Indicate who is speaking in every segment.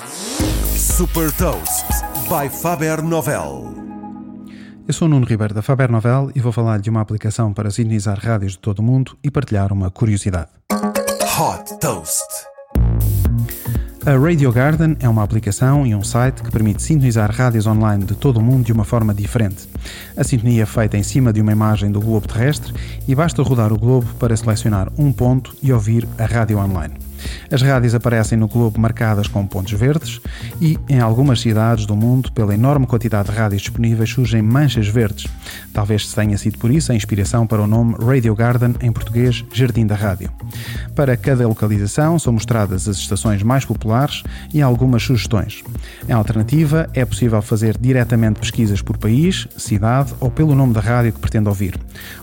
Speaker 1: Super Toast by Faber Novel.
Speaker 2: Eu sou o Nuno Ribeiro da Faber Novel e vou falar de uma aplicação para sintonizar rádios de todo o mundo e partilhar uma curiosidade.
Speaker 1: Hot Toast.
Speaker 2: A Radio Garden é uma aplicação e um site que permite sintonizar rádios online de todo o mundo de uma forma diferente. A sintonia é feita em cima de uma imagem do globo terrestre e basta rodar o globo para selecionar um ponto e ouvir a rádio online. As rádios aparecem no globo marcadas com pontos verdes e, em algumas cidades do mundo, pela enorme quantidade de rádios disponíveis, surgem manchas verdes. Talvez tenha sido por isso a inspiração para o nome Radio Garden, em português, Jardim da Rádio. Para cada localização são mostradas as estações mais populares e algumas sugestões. Em alternativa, é possível fazer diretamente pesquisas por país, cidade ou pelo nome da rádio que pretende ouvir.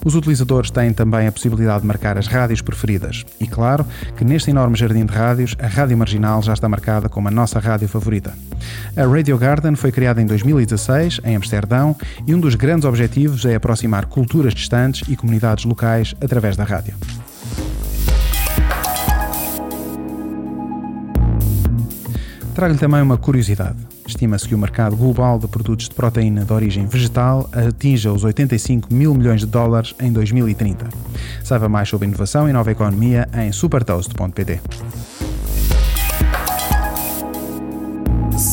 Speaker 2: Os utilizadores têm também a possibilidade de marcar as rádios preferidas. E claro que neste enorme jardim de rádios, a Rádio Marginal já está marcada como a nossa rádio favorita. A Radio Garden foi criada em 2016, em Amsterdão, e um dos grandes objetivos é aproximar culturas distantes e comunidades locais através da rádio. Trago-lhe também uma curiosidade. Estima-se que o mercado global de produtos de proteína de origem vegetal atinja os 85 mil milhões de dólares em 2030. Saiba mais sobre inovação e nova economia em supertoast.pt.